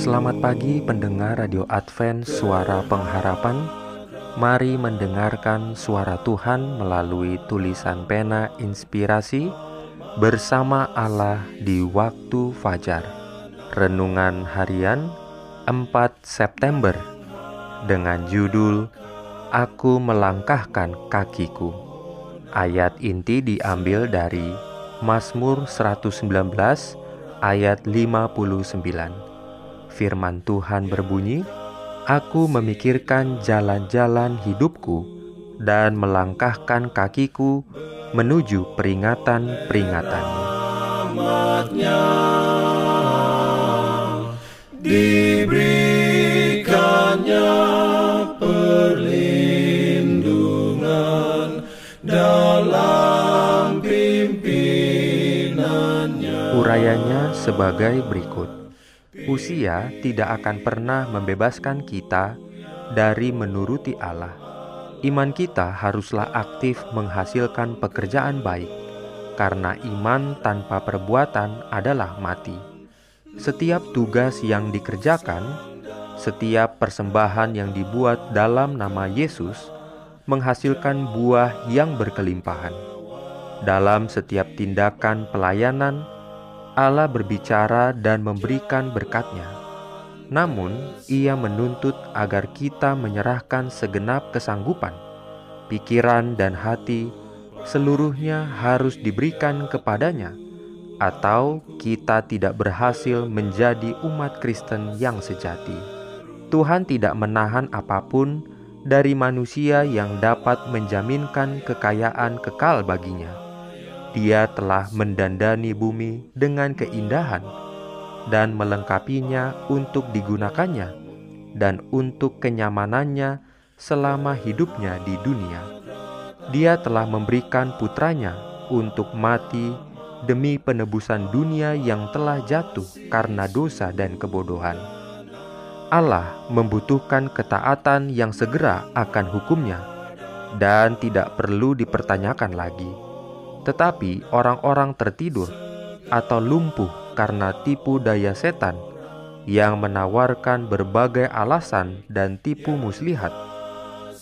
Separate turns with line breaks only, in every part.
Selamat pagi pendengar Radio Advent Suara Pengharapan Mari mendengarkan suara Tuhan melalui tulisan pena inspirasi bersama Allah di waktu fajar. Renungan harian 4 September dengan judul Aku melangkahkan kakiku. Ayat inti diambil dari Mazmur 119 ayat 59. Firman Tuhan berbunyi, Aku memikirkan jalan-jalan hidupku dan melangkahkan kakiku menuju peringatan-peringatan.
Diberikannya perlindungan dalam pimpinannya.
Urayanya sebagai berikut. Usia tidak akan pernah membebaskan kita dari menuruti Allah. Iman kita haruslah aktif menghasilkan pekerjaan baik, karena iman tanpa perbuatan adalah mati. Setiap tugas yang dikerjakan, setiap persembahan yang dibuat dalam nama Yesus, menghasilkan buah yang berkelimpahan. Dalam setiap tindakan pelayanan, Allah berbicara dan memberikan berkatnya. Namun, ia menuntut agar kita menyerahkan segenap kesanggupan, pikiran dan hati, seluruhnya harus diberikan kepadanya, atau kita tidak berhasil menjadi umat Kristen yang sejati. Tuhan tidak menahan apa pun dari manusia yang dapat menjaminkan kekayaan kekal baginya dia telah mendandani bumi dengan keindahan dan melengkapinya untuk digunakannya dan untuk kenyamanannya selama hidupnya di dunia. Dia telah memberikan putranya untuk mati demi penebusan dunia yang telah jatuh karena dosa dan kebodohan. Allah membutuhkan ketaatan yang segera akan hukumnya dan tidak perlu dipertanyakan lagi tetapi orang-orang tertidur atau lumpuh karena tipu daya setan yang menawarkan berbagai alasan dan tipu muslihat,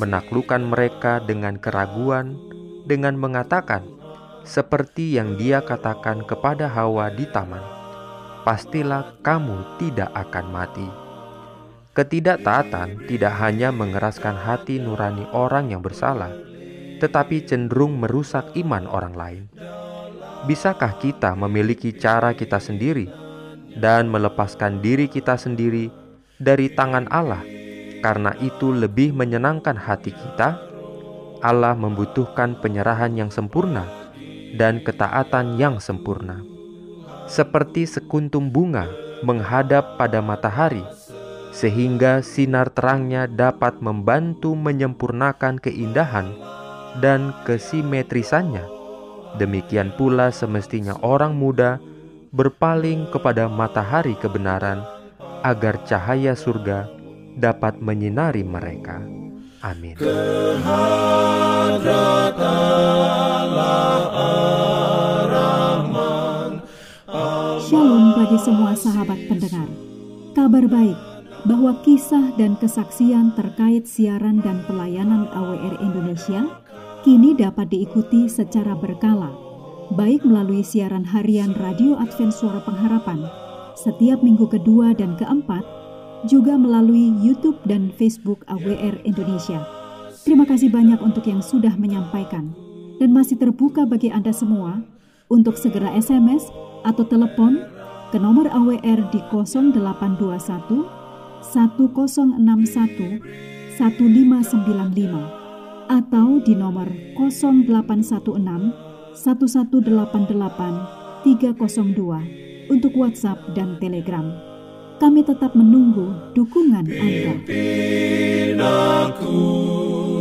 menaklukkan mereka dengan keraguan, dengan mengatakan, seperti yang dia katakan kepada Hawa di taman, pastilah kamu tidak akan mati. Ketidaktaatan tidak hanya mengeraskan hati nurani orang yang bersalah, tetapi cenderung merusak iman orang lain. Bisakah kita memiliki cara kita sendiri dan melepaskan diri kita sendiri dari tangan Allah? Karena itu lebih menyenangkan hati kita. Allah membutuhkan penyerahan yang sempurna dan ketaatan yang sempurna. Seperti sekuntum bunga menghadap pada matahari, sehingga sinar terangnya dapat membantu menyempurnakan keindahan dan kesimetrisannya. Demikian pula semestinya orang muda berpaling kepada matahari kebenaran agar cahaya surga dapat menyinari mereka. Amin.
Shalom bagi semua sahabat pendengar. Kabar baik bahwa kisah dan kesaksian terkait siaran dan pelayanan AWR Indonesia kini dapat diikuti secara berkala, baik melalui siaran harian Radio Advent Suara Pengharapan setiap minggu kedua dan keempat, juga melalui YouTube dan Facebook AWR Indonesia. Terima kasih banyak untuk yang sudah menyampaikan dan masih terbuka bagi Anda semua untuk segera SMS atau telepon ke nomor AWR di 0821 1061 1595 atau di nomor 0816 1188 302 untuk WhatsApp dan Telegram. Kami tetap menunggu dukungan Anda.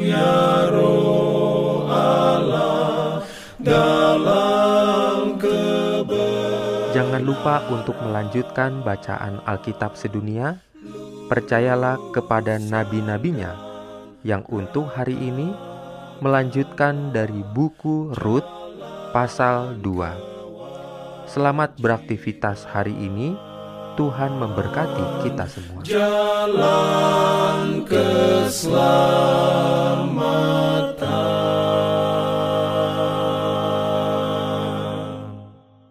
ya roh Allah dalam kebenaran.
Jangan lupa untuk melanjutkan bacaan Alkitab sedunia. Percayalah kepada nabi-nabinya yang untuk hari ini melanjutkan dari buku Rut pasal 2. Selamat beraktivitas hari ini. Tuhan memberkati kita semua.
Jalan keselamatan